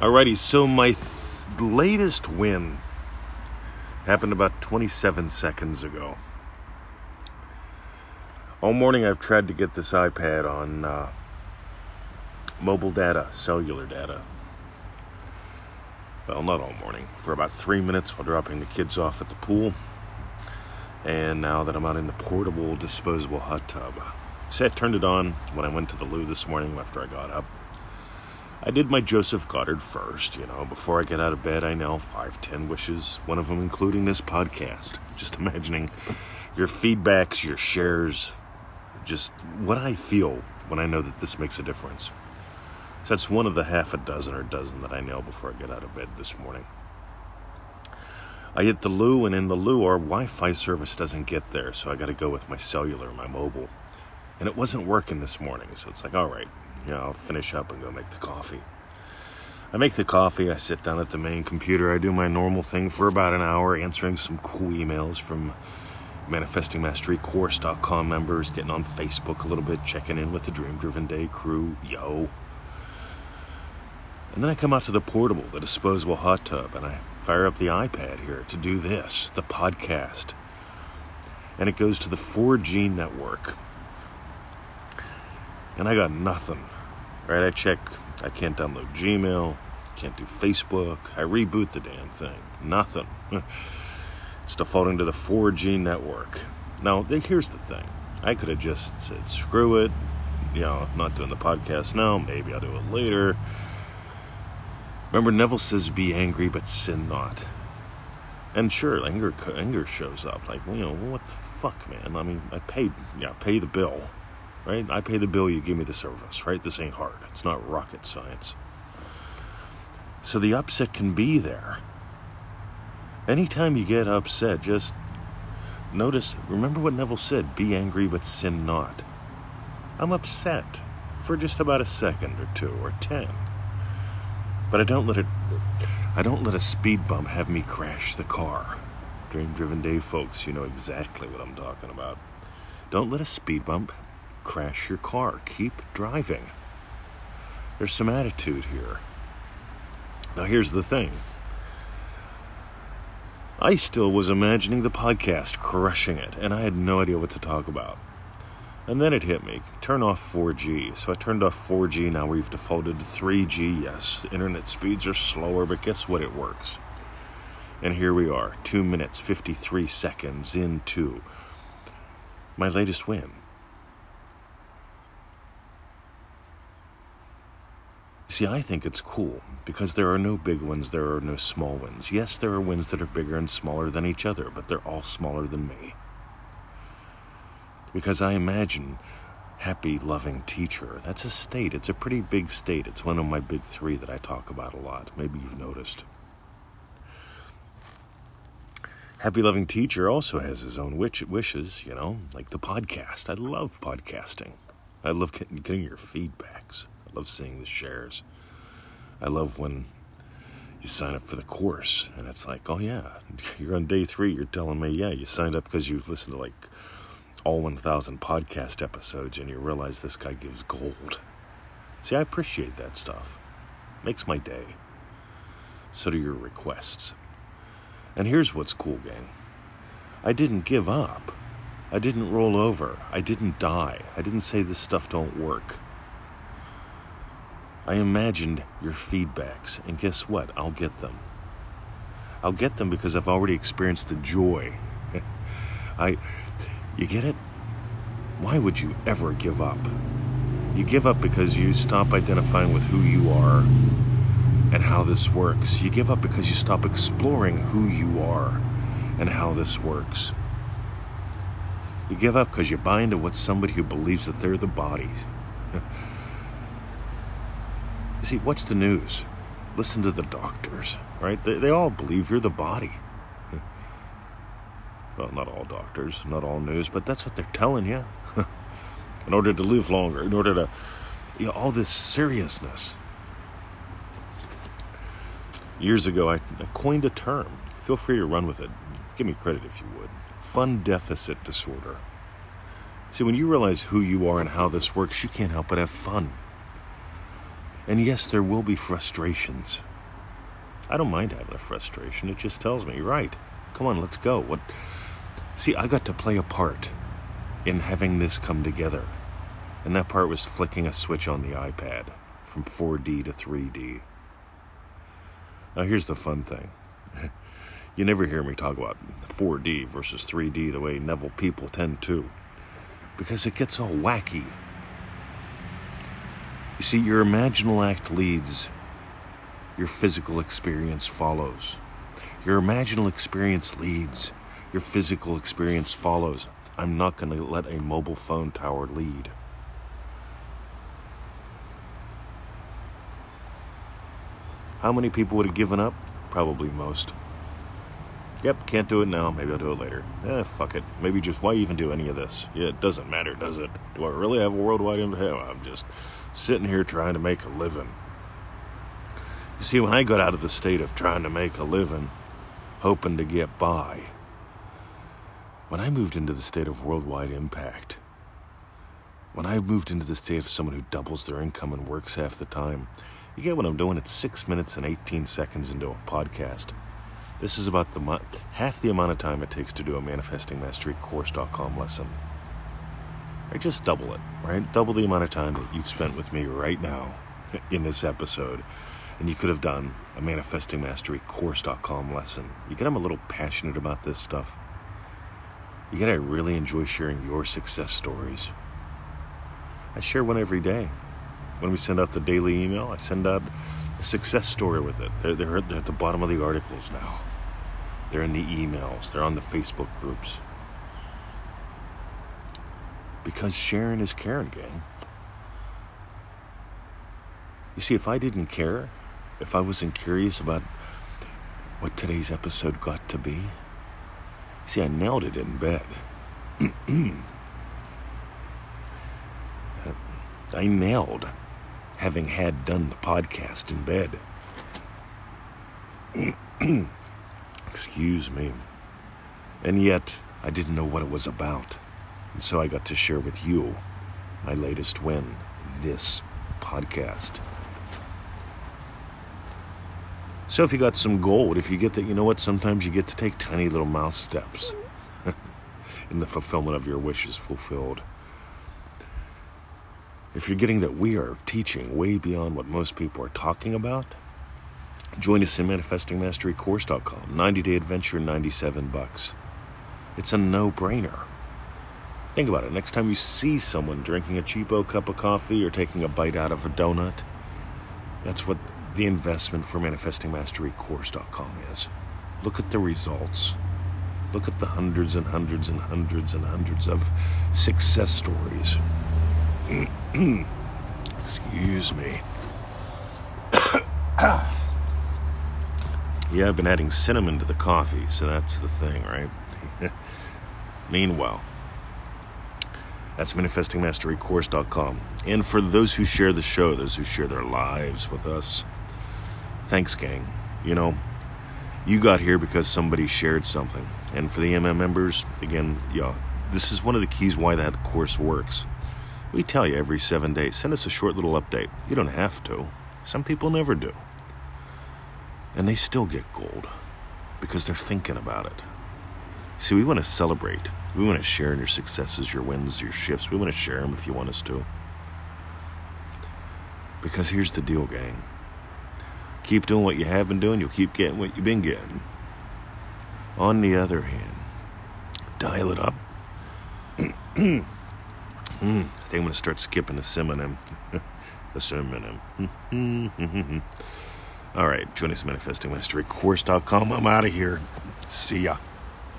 Alrighty, so my th- latest win happened about 27 seconds ago. All morning I've tried to get this iPad on uh, mobile data, cellular data. Well, not all morning. For about three minutes while dropping the kids off at the pool. And now that I'm out in the portable disposable hot tub. See, I turned it on when I went to the loo this morning after I got up. I did my Joseph Goddard first, you know. Before I get out of bed, I know five, ten wishes, one of them including this podcast. Just imagining your feedbacks, your shares, just what I feel when I know that this makes a difference. So that's one of the half a dozen or dozen that I know before I get out of bed this morning. I hit the loo, and in the loo, our Wi Fi service doesn't get there, so I got to go with my cellular, my mobile. And it wasn't working this morning, so it's like, all right, know, I'll finish up and go make the coffee. I make the coffee, I sit down at the main computer, I do my normal thing for about an hour, answering some cool emails from manifestingmasterycourse.com members, getting on Facebook a little bit, checking in with the Dream Driven Day crew, yo. And then I come out to the portable, the disposable hot tub, and I fire up the iPad here to do this, the podcast. And it goes to the 4G network and I got nothing. Right? I check, I can't download Gmail, can't do Facebook. I reboot the damn thing. Nothing. it's defaulting to the 4G network. Now, here's the thing. I could have just said, screw it. You know, I'm not doing the podcast now. Maybe I'll do it later. Remember, Neville says, be angry, but sin not. And sure, anger, anger shows up. Like, you know, what the fuck, man? I mean, I paid, yeah, pay the bill right? I pay the bill, you give me the service, right? This ain't hard. It's not rocket science. So the upset can be there. Anytime you get upset, just notice, remember what Neville said be angry but sin not. I'm upset for just about a second or two or ten. But I don't let it, I don't let a speed bump have me crash the car. Dream driven day folks, you know exactly what I'm talking about. Don't let a speed bump crash your car. Keep driving. There's some attitude here. Now, here's the thing I still was imagining the podcast, crushing it, and I had no idea what to talk about. And then it hit me turn off 4G. So I turned off 4G. Now we've defaulted to 3G. Yes, internet speeds are slower, but guess what? It works. And here we are, 2 minutes 53 seconds into my latest win. See, I think it's cool because there are no big ones, there are no small ones. Yes, there are wins that are bigger and smaller than each other, but they're all smaller than me. Because I imagine happy, loving teacher. That's a state. It's a pretty big state. It's one of my big three that I talk about a lot. Maybe you've noticed. Happy Loving Teacher also has his own wish- wishes, you know, like the podcast. I love podcasting. I love getting, getting your feedbacks. I love seeing the shares. I love when you sign up for the course and it's like, oh yeah, you're on day three. You're telling me, yeah, you signed up because you've listened to like all 1,000 podcast episodes and you realize this guy gives gold. See, I appreciate that stuff. Makes my day. So do your requests. And here's what's cool, gang. I didn't give up. I didn't roll over. I didn't die. I didn't say this stuff don't work. I imagined your feedbacks, and guess what? I'll get them. I'll get them because I've already experienced the joy. I, you get it? Why would you ever give up? You give up because you stop identifying with who you are and how this works. You give up because you stop exploring who you are and how this works. You give up because you buy into what somebody who believes that they're the body. See, what's the news? Listen to the doctors, right? They, they all believe you're the body. Well, not all doctors, not all news, but that's what they're telling you. in order to live longer, in order to, you know, all this seriousness. Years ago, I, I coined a term. Feel free to run with it. Give me credit if you would. Fun deficit disorder. See, when you realize who you are and how this works, you can't help but have fun. And yes, there will be frustrations. I don't mind having a frustration. It just tells me, right, come on, let's go. What? See, I got to play a part in having this come together. And that part was flicking a switch on the iPad from 4D to 3D. Now, here's the fun thing. you never hear me talk about 4D versus 3D the way Neville people tend to, because it gets all wacky. You see, your imaginal act leads, your physical experience follows. Your imaginal experience leads, your physical experience follows. I'm not going to let a mobile phone tower lead. How many people would have given up? Probably most. Yep, can't do it now. Maybe I'll do it later. Eh, fuck it. Maybe just why even do any of this? Yeah, it doesn't matter, does it? Do I really have a worldwide impact? I'm just sitting here trying to make a living. You see, when I got out of the state of trying to make a living, hoping to get by, when I moved into the state of worldwide impact, when I moved into the state of someone who doubles their income and works half the time, you get what I'm doing? It's six minutes and 18 seconds into a podcast. This is about the half the amount of time it takes to do a manifestingmasterycourse.com lesson. I just double it, right? Double the amount of time that you've spent with me right now in this episode. And you could have done a manifestingmasterycourse.com lesson. You get I'm a little passionate about this stuff. You get I really enjoy sharing your success stories. I share one every day when we send out the daily email, I send out a success story with it. They're, they're at the bottom of the articles now. They're in the emails, they're on the Facebook groups. Because sharing is caring, gang. You see, if I didn't care, if I wasn't curious about what today's episode got to be, see, I nailed it in bed. I nailed having had done the podcast in bed. Excuse me. And yet, I didn't know what it was about. And so I got to share with you my latest win this podcast. So if you got some gold, if you get that, you know what? Sometimes you get to take tiny little mouse steps in the fulfillment of your wishes fulfilled if you're getting that we are teaching way beyond what most people are talking about, join us in manifestingmasterycourse.com. 90 day adventure, 97 bucks. It's a no brainer. Think about it. Next time you see someone drinking a cheapo cup of coffee or taking a bite out of a donut, that's what the investment for manifestingmasterycourse.com is. Look at the results. Look at the hundreds and hundreds and hundreds and hundreds of success stories Excuse me. yeah, I've been adding cinnamon to the coffee, so that's the thing, right? Meanwhile, that's manifestingmasterycourse.com. And for those who share the show, those who share their lives with us, thanks, gang. You know, you got here because somebody shared something. And for the MM members, again, yeah, this is one of the keys why that course works. We tell you every seven days, send us a short little update. You don't have to. Some people never do. And they still get gold because they're thinking about it. See, we want to celebrate. We want to share in your successes, your wins, your shifts. We want to share them if you want us to. Because here's the deal, gang. Keep doing what you have been doing, you'll keep getting what you've been getting. On the other hand, dial it up. Mm, I think I'm going to start skipping the synonym. the synonym. All right, join us at manifestingmasterycourse.com. I'm out of here. See ya.